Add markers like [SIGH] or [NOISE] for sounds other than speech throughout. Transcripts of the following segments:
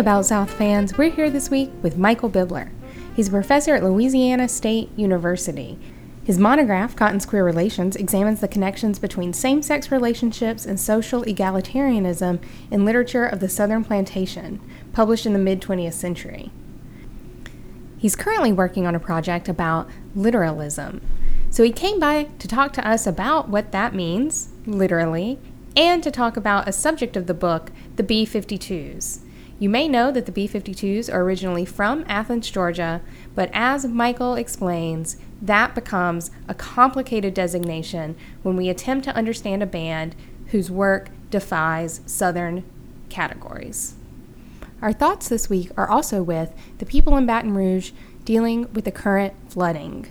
About South fans, we're here this week with Michael Bibler. He's a professor at Louisiana State University. His monograph, Cotton's Queer Relations, examines the connections between same sex relationships and social egalitarianism in literature of the Southern plantation, published in the mid 20th century. He's currently working on a project about literalism. So he came by to talk to us about what that means, literally, and to talk about a subject of the book, the B 52s. You may know that the B 52s are originally from Athens, Georgia, but as Michael explains, that becomes a complicated designation when we attempt to understand a band whose work defies Southern categories. Our thoughts this week are also with the people in Baton Rouge dealing with the current flooding.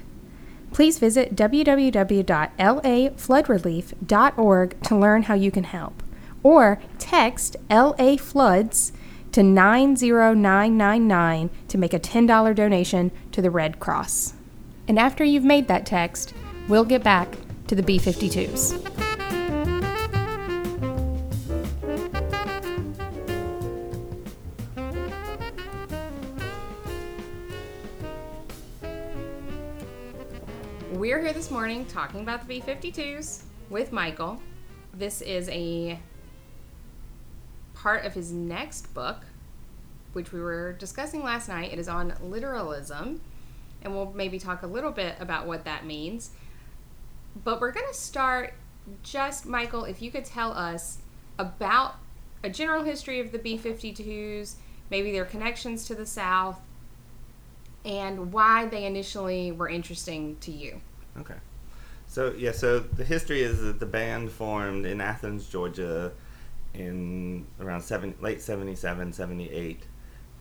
Please visit www.lafloodrelief.org to learn how you can help, or text LA Floods to 90999 to make a $10 donation to the Red Cross. And after you've made that text, we'll get back to the B 52s. We're here this morning talking about the B 52s with Michael. This is a part of his next book, which we were discussing last night. It is on literalism, and we'll maybe talk a little bit about what that means. But we're going to start just, Michael, if you could tell us about a general history of the B 52s, maybe their connections to the South, and why they initially were interesting to you. Okay. So, yeah, so the history is that the band formed in Athens, Georgia in around seven, late 77, 78,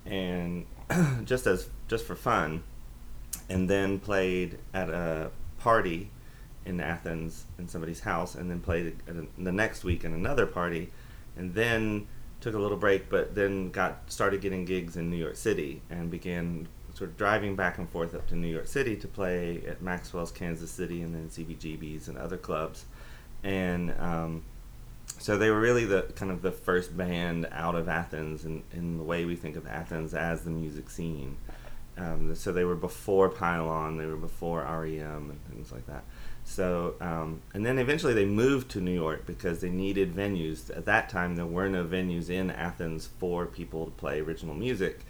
and [CLEARS THROAT] just as just for fun, and then played at a party in Athens in somebody's house, and then played a, the next week in another party, and then took a little break, but then got started getting gigs in New York City and began sort of driving back and forth up to New York City to play at Maxwell's Kansas City and then CBGB's and other clubs, and um, so they were really the kind of the first band out of Athens in, in the way we think of Athens as the music scene. Um, so they were before Pylon, they were before REM and things like that. So um, and then eventually they moved to New York because they needed venues. At that time, there were no venues in Athens for people to play original music.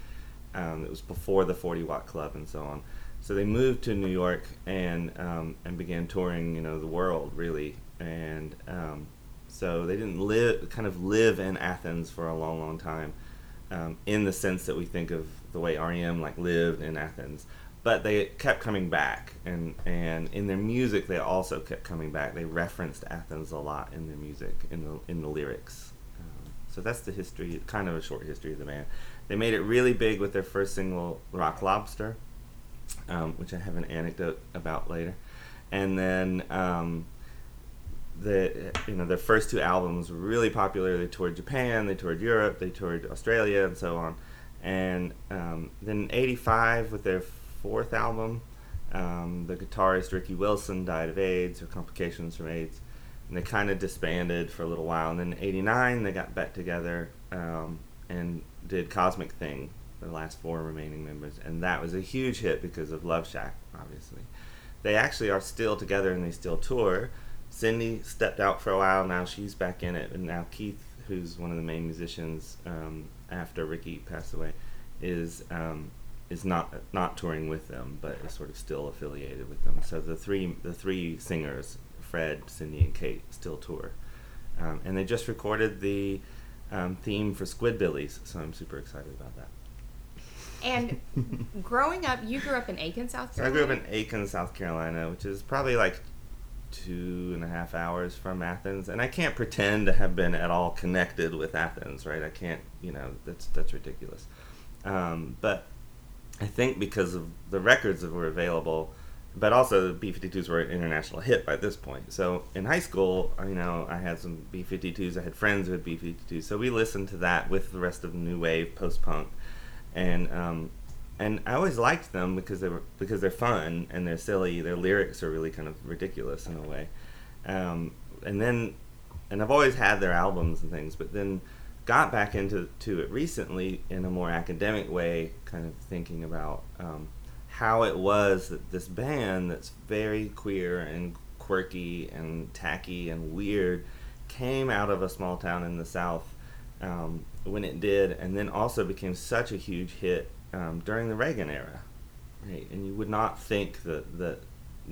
Um, it was before the 40 Watt Club and so on. So they moved to New York and um, and began touring, you know, the world really. And um, so they didn't live, kind of live in Athens for a long, long time, um, in the sense that we think of the way REM like lived in Athens. But they kept coming back, and and in their music they also kept coming back. They referenced Athens a lot in their music, in the in the lyrics. Um, so that's the history, kind of a short history of the band. They made it really big with their first single, Rock Lobster, um, which I have an anecdote about later, and then. The you know their first two albums were really popular. They toured Japan, they toured Europe, they toured Australia, and so on. And um, then in '85, with their fourth album, um, the guitarist Ricky Wilson died of AIDS or complications from AIDS, and they kind of disbanded for a little while. And then in '89, they got back together um, and did Cosmic Thing, the last four remaining members, and that was a huge hit because of Love Shack, obviously. They actually are still together and they still tour Cindy stepped out for a while. Now she's back in it, and now Keith, who's one of the main musicians um, after Ricky passed away, is um, is not not touring with them, but is sort of still affiliated with them. So the three the three singers, Fred, Cindy, and Kate, still tour, um, and they just recorded the um, theme for Squidbillies. So I'm super excited about that. And [LAUGHS] growing up, you grew up in Aiken, South Carolina. I grew up in Aiken, South Carolina, which is probably like two and a half hours from Athens, and I can't pretend to have been at all connected with Athens, right? I can't, you know, that's that's ridiculous. Um, but I think because of the records that were available, but also the B-52s were an international hit by this point. So in high school, you know, I had some B-52s. I had friends with B-52s, so we listened to that with the rest of new wave post-punk, and um, and I always liked them because they were because they're fun and they're silly. Their lyrics are really kind of ridiculous in a way. Um, and then, and I've always had their albums and things, but then got back into to it recently in a more academic way, kind of thinking about um, how it was that this band that's very queer and quirky and tacky and weird came out of a small town in the South um, when it did, and then also became such a huge hit um, during the Reagan era. Right, and you would not think that that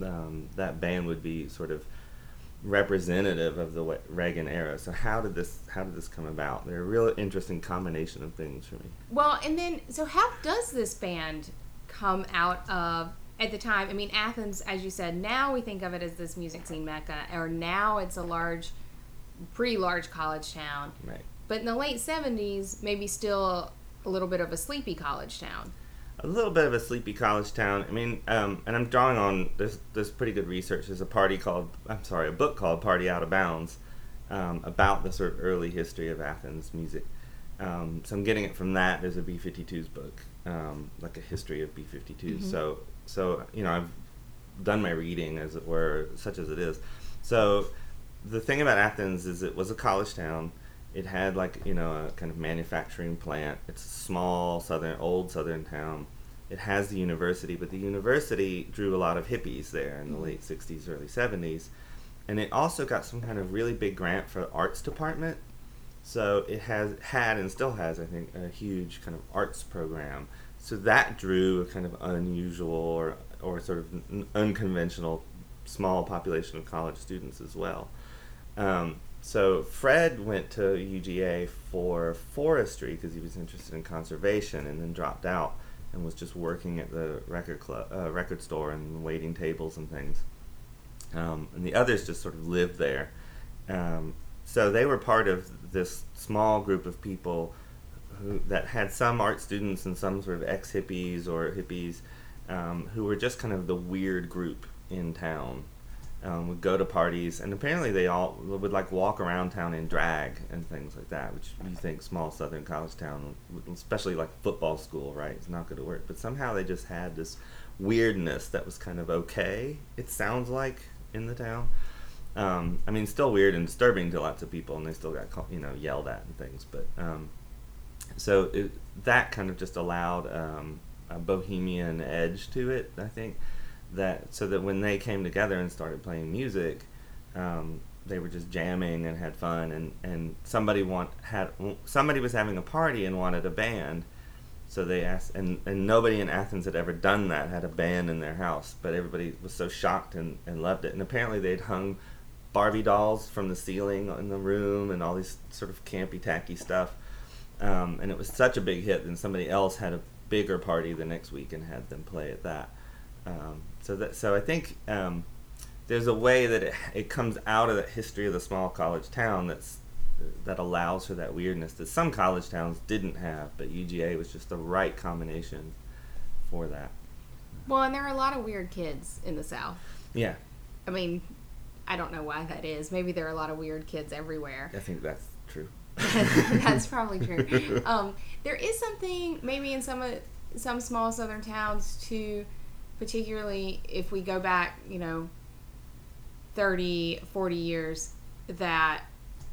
um, that band would be sort of representative of the Reagan era. So how did this how did this come about? They're a real interesting combination of things for me. Well, and then so how does this band come out of at the time? I mean, Athens, as you said, now we think of it as this music scene mecca, or now it's a large, pretty large college town. Right. But in the late '70s, maybe still a little bit of a sleepy college town a little bit of a sleepy college town. I mean, um, and I'm drawing on this. There's pretty good research. There's a party called I'm sorry, a book called Party Out of Bounds um, about the sort of early history of Athens music. Um, so I'm getting it from that. There's a B52s book, um, like a history of B52s. Mm-hmm. So so you know I've done my reading as it were, such as it is. So the thing about Athens is it was a college town it had like you know a kind of manufacturing plant. It's a small southern, old southern town. It has the university, but the university drew a lot of hippies there in the mm-hmm. late '60s, early '70s, and it also got some kind of really big grant for the arts department. So it has had and still has, I think, a huge kind of arts program. So that drew a kind of unusual or or sort of unconventional small population of college students as well. Um, so Fred went to UGA for forestry because he was interested in conservation, and then dropped out and was just working at the record club, uh, record store, and waiting tables and things. Um, and the others just sort of lived there. Um, so they were part of this small group of people who that had some art students and some sort of ex hippies or hippies um, who were just kind of the weird group in town um, would go to parties, and apparently they all would like walk around town in drag and things like that, which you think small southern college town, especially like football school, right, is not going to work. But somehow they just had this weirdness that was kind of okay. It sounds like in the town. Um, I mean, still weird and disturbing to lots of people, and they still got you know yelled at and things. But um, so it, that kind of just allowed um, a bohemian edge to it, I think that so that when they came together and started playing music, um, they were just jamming and had fun. And, and somebody want had somebody was having a party and wanted a band, so they asked. And, and nobody in Athens had ever done that, had a band in their house. But everybody was so shocked and, and loved it. And apparently they'd hung Barbie dolls from the ceiling in the room and all these sort of campy tacky stuff. Um, and it was such a big hit. Then somebody else had a bigger party the next week and had them play at that. Um, so that so I think um, there's a way that it, it comes out of the history of the small college town that's that allows for that weirdness that some college towns didn't have, but UGA was just the right combination for that. Well, and there are a lot of weird kids in the South. Yeah. I mean, I don't know why that is. Maybe there are a lot of weird kids everywhere. I think that's true. [LAUGHS] that's [LAUGHS] probably true. Um, there is something maybe in some of some small southern towns to particularly if we go back, you know, 30, 40 years, that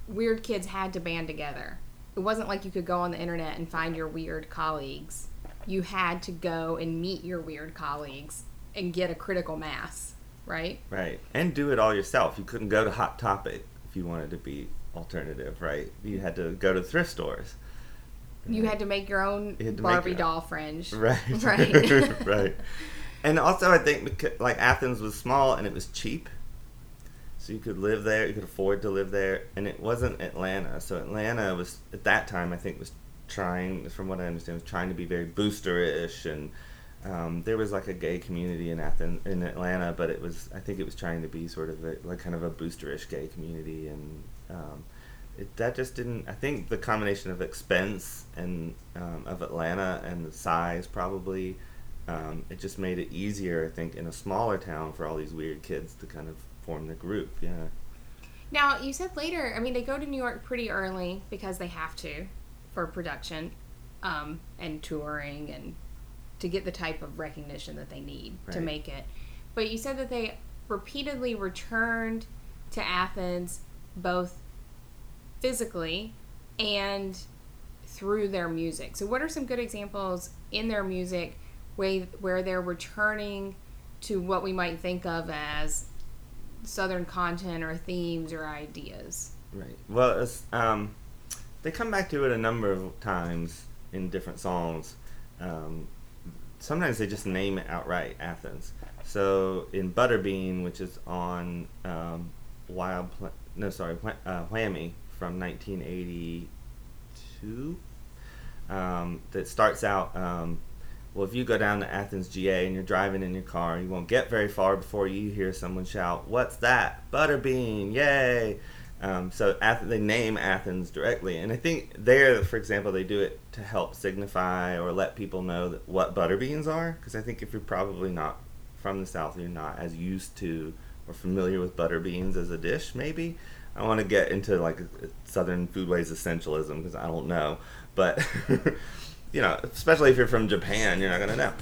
weird kids had to band together. It wasn't like you could go on the internet and find your weird colleagues. You had to go and meet your weird colleagues and get a critical mass, right? Right. And do it all yourself. You couldn't go to Hot Topic if you wanted to be alternative, right? You had to go to thrift stores. You had to make your own Barbie your doll fringe. Right. [LAUGHS] Right. [LAUGHS] right. [LAUGHS] And also, I think because, like Athens was small and it was cheap, so you could live there, you could afford to live there, and it wasn't Atlanta. So Atlanta was at that time, I think, was trying, from what I understand, was trying to be very boosterish, and um, there was like a gay community in Athens, in Atlanta, but it was, I think, it was trying to be sort of a, like kind of a boosterish gay community, and um, it, that just didn't. I think the combination of expense and um, of Atlanta and the size probably um, it just made it easier, I think, in a smaller town for all these weird kids to kind of form the group. Yeah. Now you said later. I mean, they go to New York pretty early because they have to for production um, and touring and to get the type of recognition that they need right. to make it. But you said that they repeatedly returned to Athens, both physically and through their music. So, what are some good examples in their music where, where they're returning to what we might think of as Southern content or themes or ideas? Right. Well, um, they come back to it a number of times in different songs. Um, sometimes they just name it outright, Athens. So in Butterbean, which is on um, Wild, Pl- no, sorry, uh, Whammy from 1982, um, that starts out. Well, if you go down to Athens, GA, and you're driving in your car, you won't get very far before you hear someone shout, "What's that? Butterbean! Yay!" Um, so Ath- they name Athens directly, and I think there, for example, they do it to help signify or let people know that what butterbeans are. Because I think if you're probably not from the South, you're not as used to or familiar with butterbeans as a dish. Maybe I want to get into like Southern foodways essentialism because I don't know, but [LAUGHS] you know, especially if you're from Japan, you're not gonna know.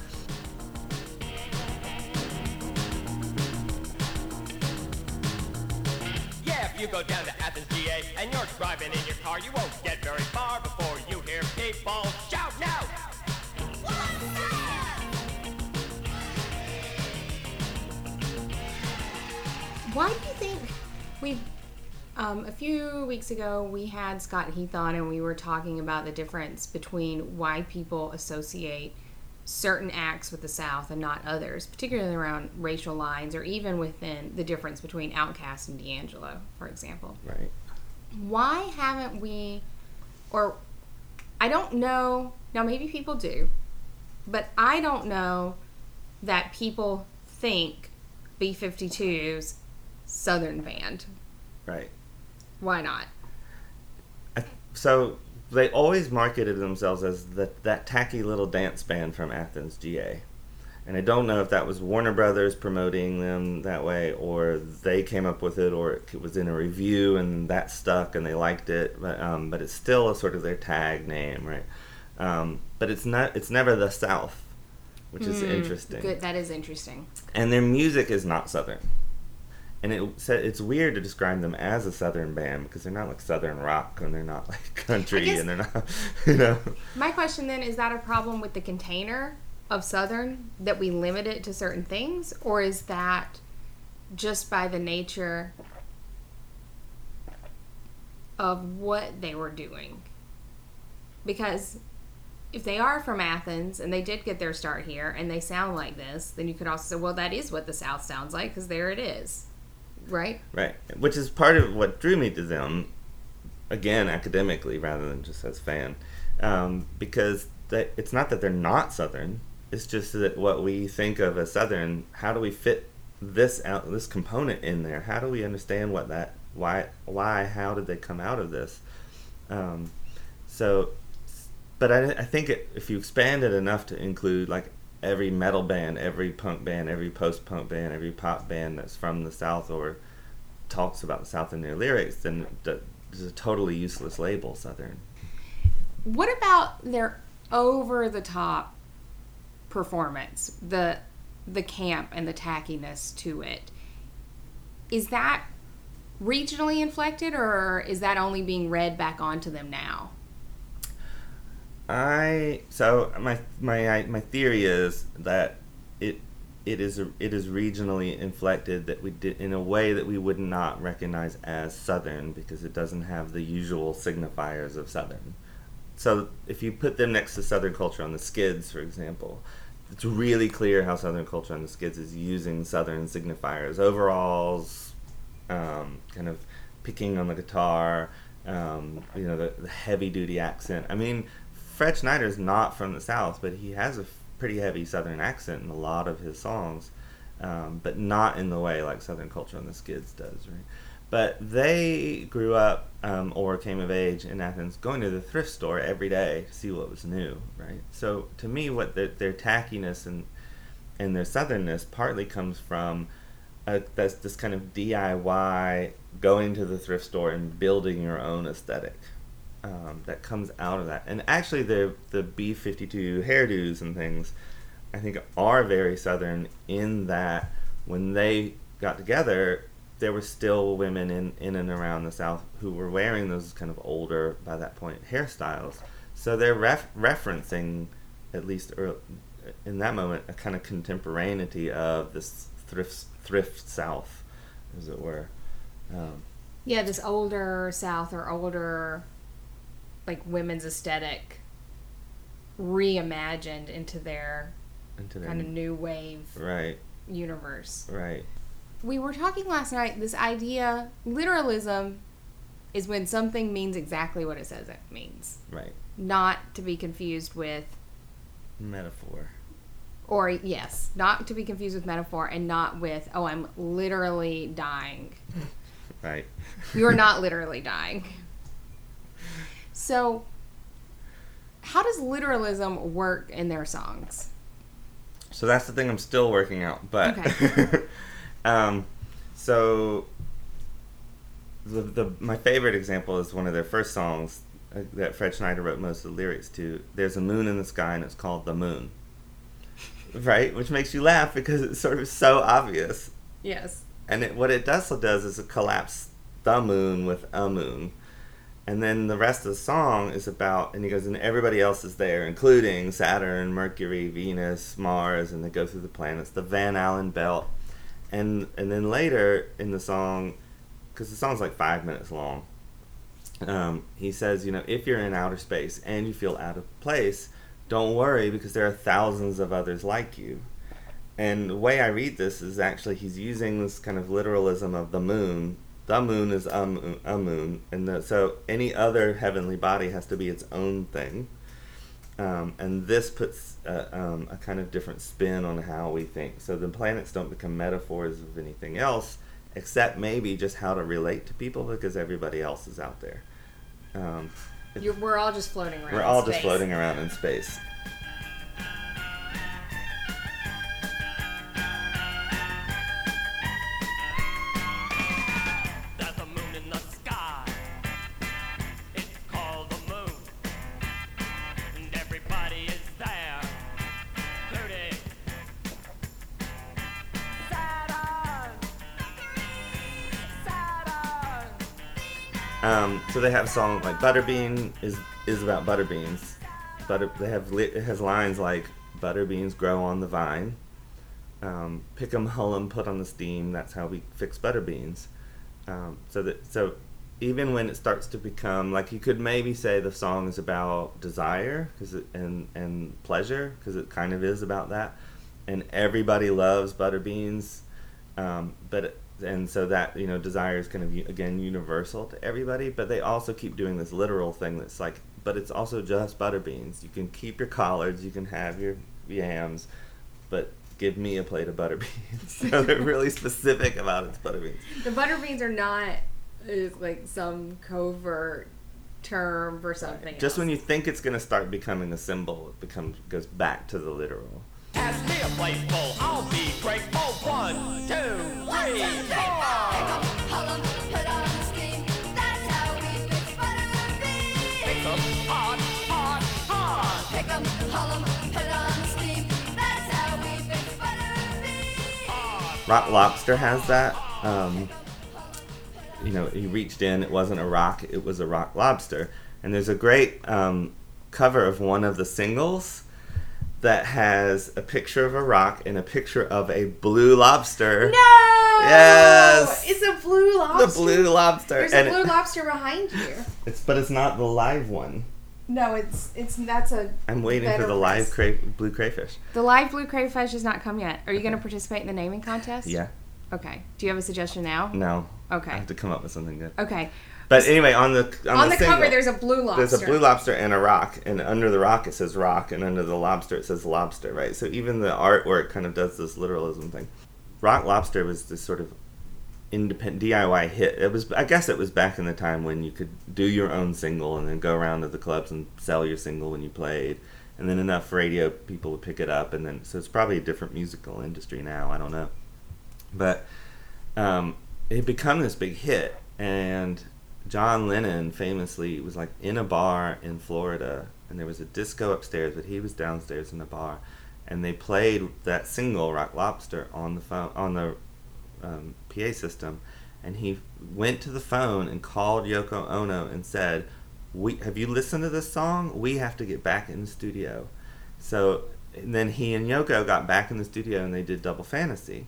you go down to Athens, GA, and you're driving in your car, you won't get very far before you hear people shout now. Why do you think we um, a few weeks ago we had Scott Heath on and we were talking about the difference between why people associate certain acts with the South and not others, particularly around racial lines or even within the difference between Outkast and D'Angelo, for example. Right. Why haven't we, or I don't know, now maybe people do, but I don't know that people think B 52's Southern band. Right. Why not? So they always marketed themselves as the, that tacky little dance band from Athens, GA. And I don't know if that was Warner Brothers promoting them that way, or they came up with it, or it was in a review and that stuck and they liked it. But um, but it's still a sort of their tag name, right? Um, but it's not. It's never the South, which mm, is hmm, interesting. Good. That is interesting. And their music is not Southern and it it's weird to describe them as a southern band because they're not like southern rock and they're not like [LAUGHS] country and they're not [LAUGHS] you know? My question then is that a problem with the container of southern that we limit it to certain things? Or is that just by the nature of what they were doing? Because if they are from Athens and they did get their start here and they sound like this, then you could also say, well, that is what the South sounds like because there it is. Right. Right. Which is part of what drew me to them, again, academically rather than just as fan, um, because they, it's not that they're not Southern. It's just that what we think of as Southern, how do we fit this out, this component in there? How do we understand what that, why, why, how did they come out of this? Um, so, but I, I think it, if you expand it enough to include like every metal band, every punk band, every post punk band, every pop band that's from the South or talks about the South in their lyrics, then it's a totally useless label, Southern. What about their over the top performance, the the camp and the tackiness to it? Is that regionally inflected, or is that only being read back onto them now? I so my my my theory is that it it is it is regionally inflected that we did in a way that we would not recognize as southern because it doesn't have the usual signifiers of southern. So if you put them next to southern culture on the skids, for example, it's really clear how southern culture on the skids is using southern signifiers, overalls, um, kind of picking on the guitar, um, you know, the, the heavy duty accent. I mean Fred Schneider is not from the South, but he has a pretty heavy Southern accent in a lot of his songs, um, but not in the way like Southern Culture on the Skids does, right? But they grew up um, or came of age in Athens, going to the thrift store every day to see what was new, right? So to me, what their, their tackiness and and their southernness partly comes from a, this, this kind of DIY going to the thrift store and building your own aesthetic, um, that comes out of that. And actually, the the B fifty two hairdos and things, I think, are very southern in that when they got together, there were still women in in and around the South who were wearing those kind of older by that point hairstyles. so they're ref- referencing, at least early, in that moment, a kind of contemporaneity of this thrift thrift South, as it were. Um, Yeah, this older South or older, like women's aesthetic, reimagined into their into their kind of new wave right, universe. right, We were talking last night. This idea, literalism, is when something means exactly what it says it means, right. not to be confused with, Metaphor. or yes, not to be confused with metaphor, and not with, oh, I'm literally dying. [LAUGHS] Right. You are not [LAUGHS] literally dying. So, how does literalism work in their songs? So that's the thing I'm still working out. But Okay. [LAUGHS] um, so the, the my favorite example is one of their first songs uh, that Fred Schneider wrote most of the lyrics to. There's a moon in the sky and it's called the moon. [LAUGHS] Right, which makes you laugh because it's sort of so obvious. Yes. And it, what it does does is it collapses the moon with a moon. And then the rest of the song is about, and he goes, and everybody else is there, including Saturn, Mercury, Venus, Mars, and they go through the planets, the Van Allen belt. And, and then later in the song, because the song's like five minutes long, um, he says, you know, if you're in outer space and you feel out of place, don't worry because there are thousands of others like you. And the way I read this is actually he's using this kind of literalism of the moon. The moon is a moon, a moon and the, so any other heavenly body has to be its own thing. Um, and this puts a, um, a kind of different spin on how we think. So the planets don't become metaphors of anything else, except maybe just how to relate to people because everybody else is out there. Um, You're, we're all just floating around. we're all just floating around in space. Um, so they have a song like Butterbean is is about butterbeans. Butter they have it has lines like butterbeans grow on the vine. Um, pick 'em, hull 'em, put on the steam. That's how we fix butterbeans. Um, so that so even when it starts to become like you could maybe say the song is about desire because and and pleasure because it kind of is about that, and everybody loves butterbeans, um, but it- and so that you know desire is kind of u- again universal to everybody, but they also keep doing this literal thing that's like, but it's also just butter beans You can keep your collards, you can have your yams, but give me a plate of butterbeans. [LAUGHS] so they're [LAUGHS] really specific about its butter beans The butter beans are not is like some covert term for something. Just else. when you think it's going to start becoming a symbol, it becomes goes back to the literal. Pass me a plateful, I'll be grateful. Oh, one, two, Rock Lobster has that. Um, you know, he reached in. It wasn't a rock. It was a rock lobster. And there's a great um, cover of one of the singles that has a picture of a rock and a picture of a blue lobster. No. Yes! It's a blue lobster. The blue lobster. There's and a blue it- [LAUGHS] lobster behind you. it's but it's not the live one. No, it's it's that's a. I'm waiting for the live press. cra- blue crayfish. The live blue crayfish has not come yet. Are you going to participate in the naming contest? Yeah. Okay. Do you have a suggestion now? No. Okay. I have to come up with something good. Okay. But anyway, on the on, On the single- cover, there's a blue lobster. There's a blue lobster and a rock, and under the rock it says rock, and under the lobster it says lobster, right? So even the artwork kind of does this literalism thing. Rock Lobster was this sort of independent DIY hit. It was, I guess, it was back in the time when you could do your own single and then go around to the clubs and sell your single when you played, and then enough radio people would pick it up, and then so it's probably a different musical industry now. I don't know, but um, it had become this big hit, and John Lennon famously was like in a bar in Florida, and there was a disco upstairs, but he was downstairs in a bar, and they played that single "Rock Lobster" on the phone on the um, PA system, and he went to the phone and called Yoko Ono and said, we have you listened to this song? We have to get back in the studio. So then he and Yoko got back in the studio and they did Double Fantasy,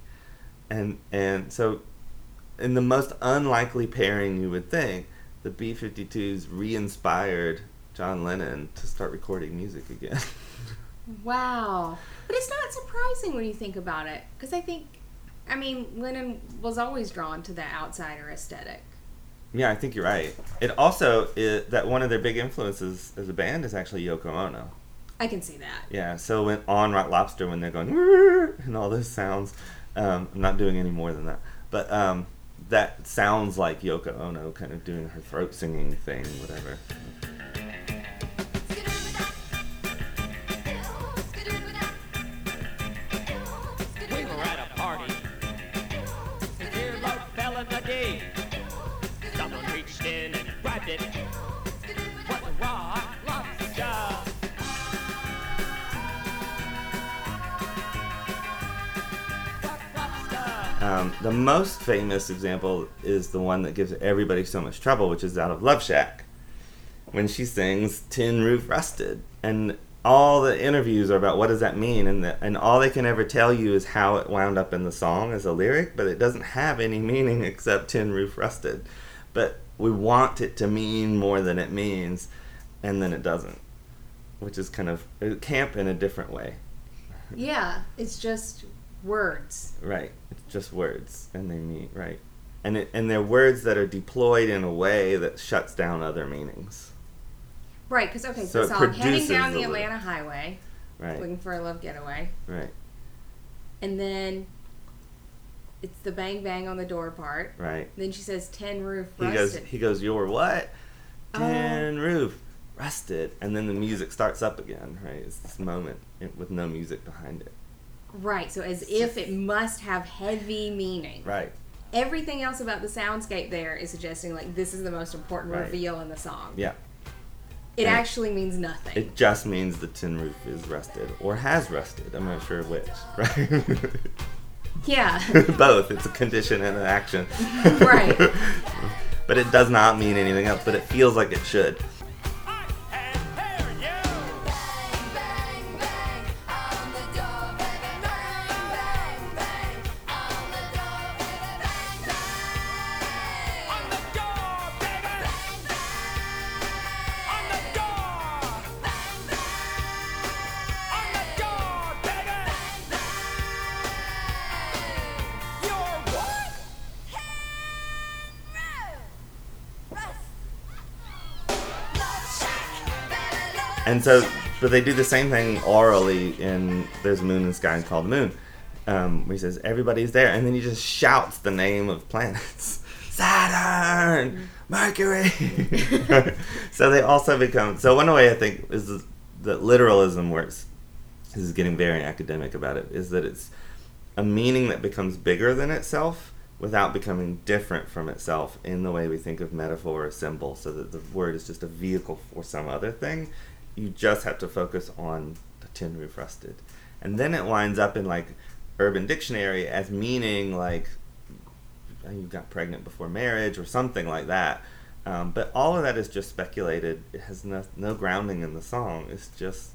and and so in the most unlikely pairing you would think, the B-52s re-inspired John Lennon to start recording music again. [LAUGHS] Wow. But it's not surprising when you think about it. Because I think, I mean, Lennon was always drawn to the outsider aesthetic. yeah, I think you're right. It also is that one of their big influences as a band is actually Yoko Ono. I can see that. Yeah, so when on Rock Lobster when they're going and all those sounds, um, I'm not doing any more than that, but um, that sounds like Yoko Ono kind of doing her throat singing thing, whatever. The most famous example is the one that gives everybody so much trouble, which is out of Love Shack, when she sings "Tin Roof Rusted," and all the interviews are about what does that mean, and the, and all they can ever tell you is how it wound up in the song as a lyric, but it doesn't have any meaning [LAUGHS] except "Tin Roof Rusted," but we want it to mean more than it means, and then it doesn't, which is kind of camp in a different way. Yeah, it's just words. Right. It's just words, and they mean right, and it, and they're words that are deployed in a way that shuts down other meanings. Right, because, okay, So so, I'm heading down the. Atlanta highway Right. looking for a love getaway. Right. And then it's the bang bang on the door part. Right. Then she says, tin roof rusted. He goes. He goes. Your what? Oh. Tin roof, rusted, and then the music starts up again. Right. It's this moment with no music behind it. Right, so as if it must have heavy meaning. Right. Everything else about the soundscape there is suggesting, like, this is the most important Right. reveal in the song. Yeah. It actually means nothing. It just means the tin roof is rusted or has rusted. I'm not sure which. [LAUGHS] Right. yeah. [LAUGHS] Both. It's a condition and an action. [LAUGHS] Right. but it does not mean anything else. But it feels like it should. So, but they do the same thing orally in There's a Moon in the Sky and Called the Moon. Um, where he says, everybody's there. And then he just shouts the name of planets [LAUGHS] Saturn, Mercury. [LAUGHS] [LAUGHS] so they also become. So, one way I think is the, that literalism works. This is getting very academic about it, is that it's a meaning that becomes bigger than itself without becoming different from itself in the way we think of metaphor or symbol, so that the word is just a vehicle for some other thing. You just have to focus on the tin roof rusted. And then it winds up in like Urban Dictionary as meaning like uh, you got pregnant before marriage or something like that. Um, but all of that is just speculated. It has no, no grounding in the song. It's just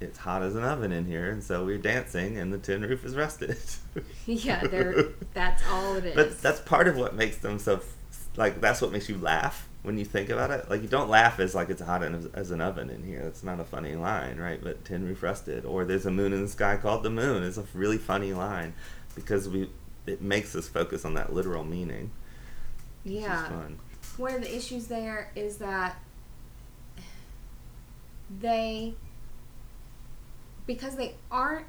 it's hot as an oven in here, and so we're dancing, and the tin roof is rusted. [LAUGHS] yeah, that's all it is. But that's part of what makes them so, like, that's what makes you laugh when you think about it. Like, you don't laugh as like it's hot as, as an oven in here. That's not a funny line, right? But tin roof rusted, or there's a moon in the sky called the moon is a really funny line because we it makes us focus on that literal meaning. yeah. fun. one of the issues there is that they because they aren't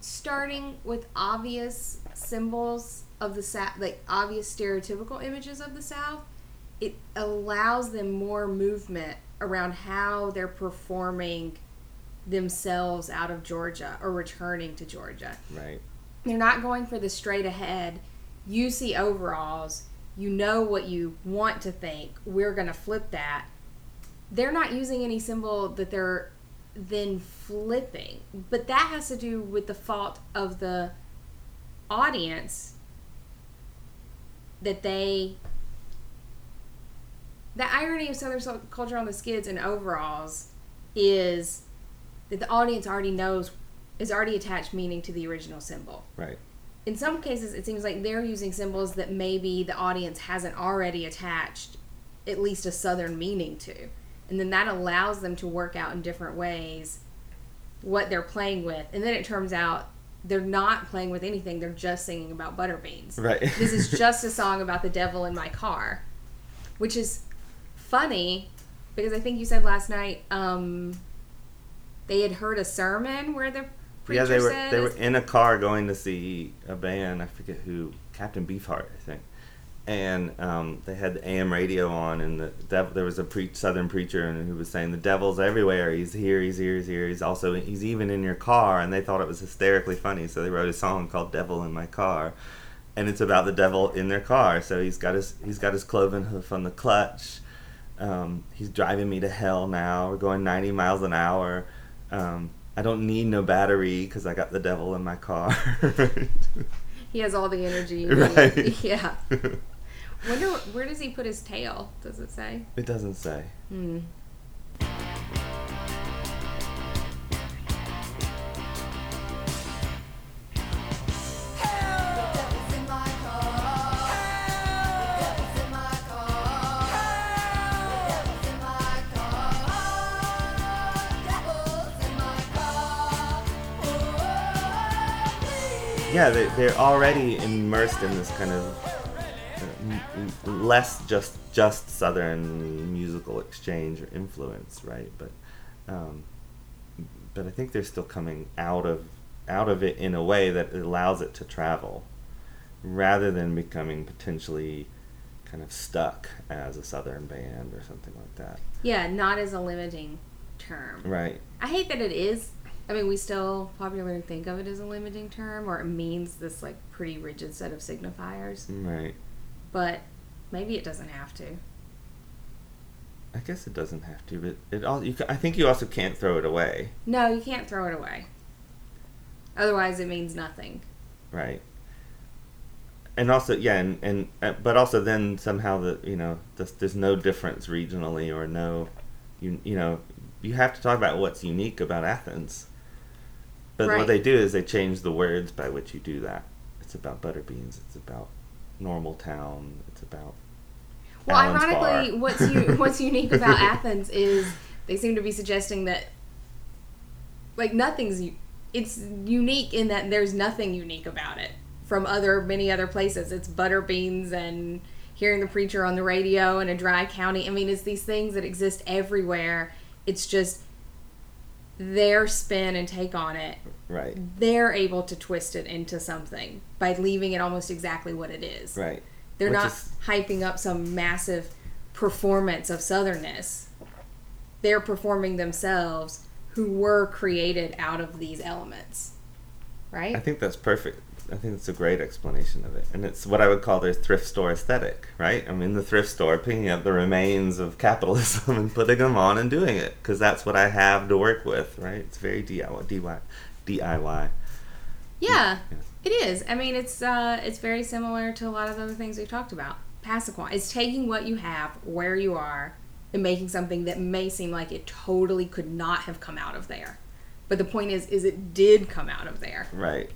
starting with obvious symbols of the south like obvious stereotypical images of the south it allows them more movement around how they're performing themselves out of Georgia or returning to Georgia Right. they're not going for the straight ahead. You see overalls, you know what you want to think. We're going to flip that. They're not using any symbol that they're then flipping. But that has to do with the fault of the audience that they the irony of Southern Soul culture on the skids and overalls is that the audience already knows is already attached meaning to the original symbol. Right. In some cases, it seems like they're using symbols that maybe the audience hasn't already attached at least a Southern meaning to, and then that allows them to work out in different ways what they're playing with, and then it turns out they're not playing with anything; they're just singing about butter beans Right. this is [LAUGHS] just a song about the devil in my car, which is funny because I think you said last night um, they had heard a sermon where the preacher yeah, they were they were in a car going to see a band. I forget who, Captain Beefheart, I think. And um, they had the AM radio on, and the dev- there was a pre- Southern preacher, and who was saying the devil's everywhere. He's here. He's here. He's here. He's also he's even in your car. And they thought it was hysterically funny, so they wrote a song called "Devil in My Car," and it's about the devil in their car. So he's got his he's got his cloven hoof on the clutch. Um, he's driving me to hell now. We're going 90 miles an hour. Um, I don't need no battery because I got the devil in my car. he has all the energy. right. [LAUGHS] Yeah. [LAUGHS] Wonder where does he put his tail? Does it say? It doesn't say. Hmm. Yeah, they, they're already immersed in this kind of uh, less just just Southern musical exchange or influence, right? But um, but I think they're still coming out of out of it in a way that allows it to travel, rather than becoming potentially kind of stuck as a Southern band or something like that. Yeah, not as a limiting term. Right. I hate that it is. I mean, we still popularly think of it as a limiting term, or it means this like pretty rigid set of signifiers. Right. But maybe it doesn't have to. I guess it doesn't have to, but it all. You, I think you also can't throw it away. No, you can't throw it away. Otherwise, it means nothing. Right. And also, yeah, and, and uh, but also then somehow the you know there's, there's no difference regionally or no, you you know you have to talk about what's unique about Athens. But Right. what they do is they change the words by which you do that. It's about butter beans. It's about Normaltown. It's about Well, Allen's ironically, Bar. what's u- [LAUGHS] what's unique about Athens is they seem to be suggesting that like nothing's u- it's unique in that there's nothing unique about it from other many other places. It's butter beans and hearing the preacher on the radio in a dry county. I mean, it's these things that exist everywhere. It's just their spin and take on it. right, They're able to twist it into something by leaving it almost exactly what it is. right. They're Which not is- hyping up some massive performance of southernness. They're performing themselves who were created out of these elements. Right? I think that's perfect. I think it's a great explanation of it, and it's what I would call their thrift store aesthetic, right? I'm in the thrift store picking up the remains of capitalism [LAUGHS] and putting them on and doing it because that's what I have to work with, right? It's very DIY. DIY. Yeah, Yeah. it is. I mean, it's uh, it's very similar to a lot of other things we've talked about. Pasaquan. It's taking what you have, where you are, and making something that may seem like it totally could not have come out of there. But the point is, is it did come out of there. Right.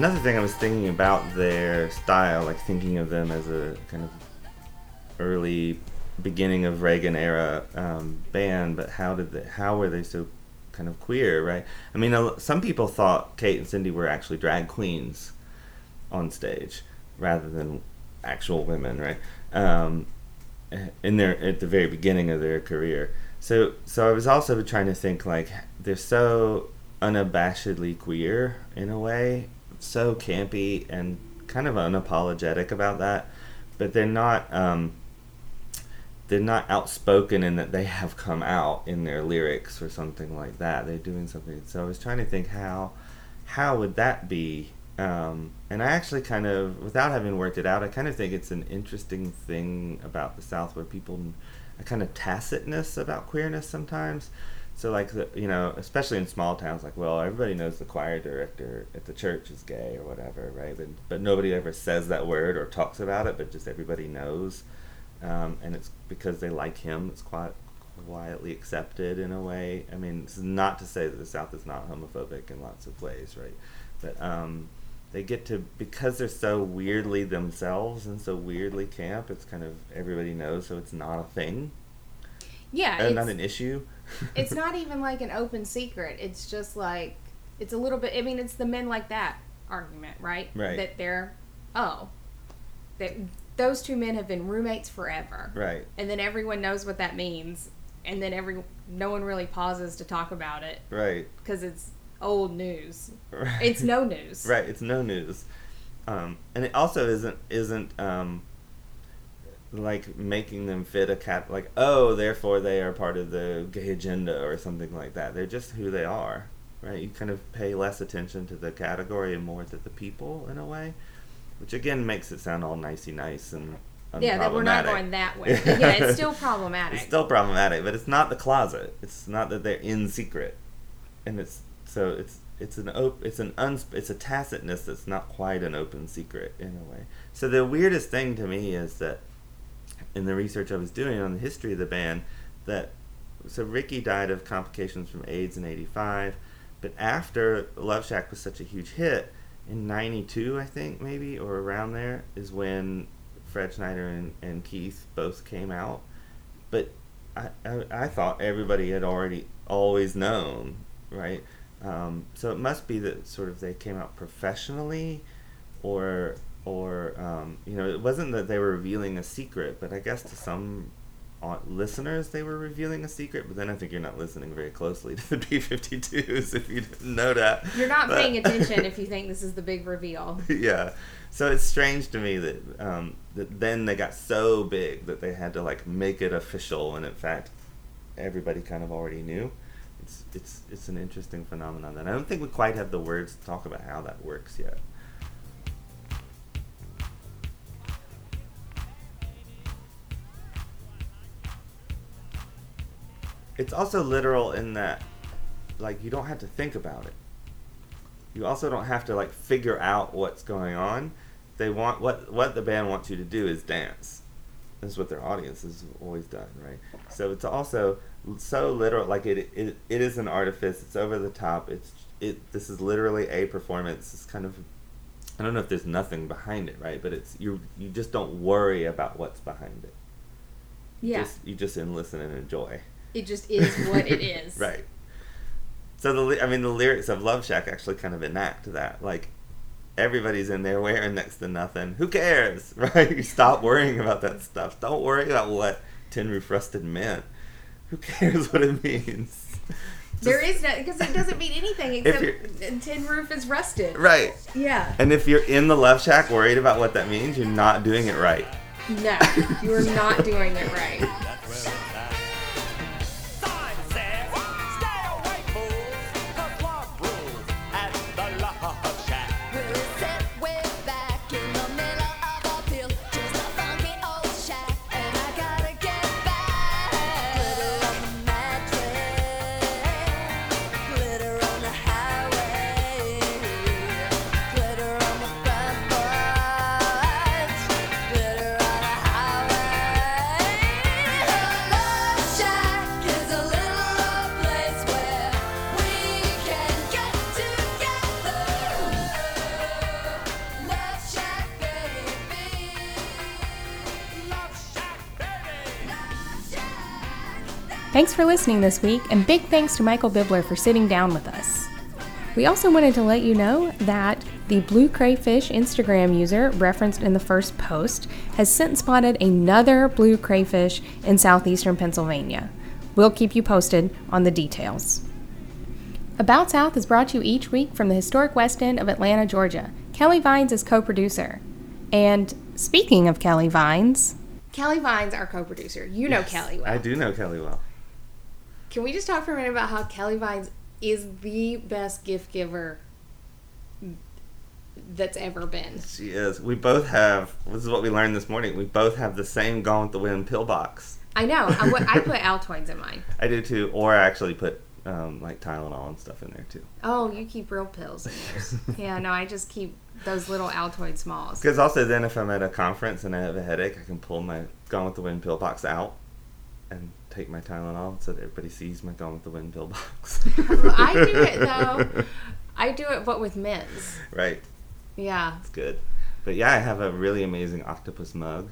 Another thing I was thinking about their style, like thinking of them as a kind of early beginning of Reagan era um, band, but how did they, how were they so kind of queer, right? I mean, some people thought Kate and Cindy were actually drag queens on stage rather than actual women, right? Um, in their at the very beginning of their career. So so I was also trying to think like they're so unabashedly queer in a way, so campy and kind of unapologetic about that, but they're not um, they're not outspoken in that they have come out in their lyrics or something like that. They're doing something. So I was trying to think how how would that be? Um, and I actually kind of, without having worked it out, I kind of think it's an interesting thing about the South where people, a kind of tacitness about queerness sometimes. So like the, you know, especially in small towns, like well, everybody knows the choir director at the church is gay or whatever, right? But but nobody ever says that word or talks about it, but just everybody knows, um, and it's because they like him. It's quite quietly accepted in a way. I mean, it's not to say that the South is not homophobic in lots of ways, right? But um, they get to because they're so weirdly themselves and so weirdly camp. It's kind of everybody knows, so it's not a thing, Yeah, it's, not an issue. It's not even like an open secret. It's just like it's a little bit. I mean, it's the men like that argument, right? Right. That they're oh, that those two men have been roommates forever, right. and then everyone knows what that means, and then every no one really pauses to talk about it Right. because it's old news. Right. It's no [LAUGHS] news. Right, it's no news, um, and it also isn't isn't um, like making them fit a cat like oh therefore they are part of the gay agenda or something like that. They're just who they are, right? You kind of pay less attention to the category and more to the people in a way, which again makes it sound all nicey nice and Yeah, that we're not going that way. Yeah, it's [LAUGHS] still problematic. It's still problematic, but it's not the closet. It's not that they're in secret, and it's so it's it's an op- it's an uns- it's a tacitness that's not quite an open secret in a way. So the weirdest thing to me is that in the research I was doing on the history of the band, that so Ricky died of complications from AIDS in '85, but after Love Shack was such a huge hit in '92, I think maybe or around there is when Fred Schneider and, and Keith both came out. But I, I, I thought everybody had already always known, right? Um, so it must be that sort of they came out professionally, or or um, you know it wasn't that they were revealing a secret, but I guess to some uh, listeners they were revealing a secret. But then I think you're not listening very closely to the [LAUGHS] B52s if you didn't know that. You're not But- paying [LAUGHS] attention if you think this is the big reveal. yeah. So it's strange to me that um, that then they got so big that they had to like make it official, when in fact everybody kind of already knew. It's it's it's an interesting phenomenon that I don't think we quite have the words to talk about how that works yet. It's also literal in that like you don't have to think about it you also don't have to like figure out what's going on. They want what what the band wants you to do is dance. That's what their audience has always done, right? So it's also so literal. Like it, it, it is an artifice. It's over the top. It's it. This is literally a performance. It's kind of. I don't know if there's nothing behind it, right? But it's you. You just don't worry about what's behind it. Yeah, Just, you just in listen and enjoy. It just is what it [LAUGHS] is. Right. So the I mean the lyrics of Love Shack actually kind of enact that. Like everybody's in there wearing next to nothing. Who cares, [LAUGHS] right? You [LAUGHS] stop worrying about that stuff. Don't worry about what Tin Roof Rusted meant. Who cares what it means? There Just- is no because it doesn't mean anything If except tin roof is rusted. right. Yeah. And if you're in the Love Shack worried about what that means, you're not doing it right. No, you are not doing it right. For listening this week, and big thanks to Michael Bibler for sitting down with us. We also wanted to let you know that the Blue Crayfish Instagram user referenced in the first post has since spotted another blue crayfish in southeastern Pennsylvania. We'll keep you posted on the details. About South is brought to you each week from the historic West End of Atlanta, Georgia. Kelly Vines is co producer. And speaking of Kelly Vines, Kelly Vine's our co-producer. You know Kelly well. I do know Kelly well. Can we just talk for a minute about how Kelly Vines is the best gift giver that's ever been? She is. We both have. This is what we learned this morning. We both have the same Gone with the Wind pill box. I know. I put Altoids in mine. [LAUGHS] I do too, or I actually put um, like Tylenol and stuff in there too. Oh, you keep real pills in yours. [LAUGHS] yeah, no, I just keep those little Altoid smalls. Because also then if I'm at a conference and I have a headache, I can pull my Gone with the Wind pill box out and take my Tylenol so that everybody sees my Gone with the Wind pill box. [LAUGHS] I do it [LAUGHS] though. I do it, but with mints. right. Yeah. It's good. But yeah, I have a really amazing octopus mug.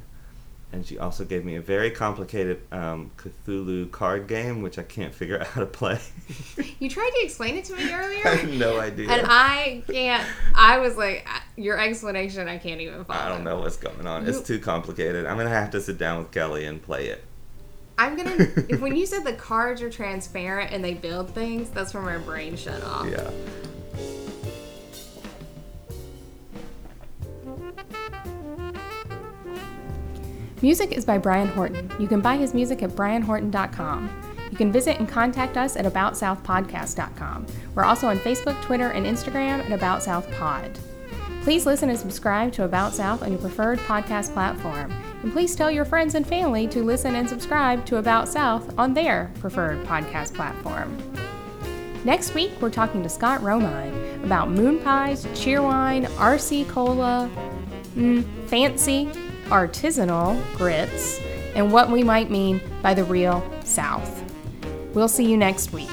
And she also gave me a very complicated um, Cthulhu card game, which I can't figure [LAUGHS] out how to play. You tried to explain it to me earlier. I have no idea. And I can't. I was like, your explanation, I can't even follow. I don't know what's going on. It's too complicated. I'm gonna have to sit down with Kelly and play it. I'm gonna. [LAUGHS] if when you said the cards are transparent and they build things, that's where my brain shut off. Yeah. Music is by Brian Horton. You can buy his music at brianhorton.com. You can visit and contact us at aboutsouthpodcast.com. We're also on Facebook, Twitter, and Instagram at aboutsouthpod. Pod. Please listen and subscribe to About South on your preferred podcast platform. And please tell your friends and family to listen and subscribe to About South on their preferred podcast platform. Next week, we're talking to Scott Romine about moon pies, cheerwine, RC cola, mm, fancy, artisanal grits, and what we might mean by the real South. We'll see you next week.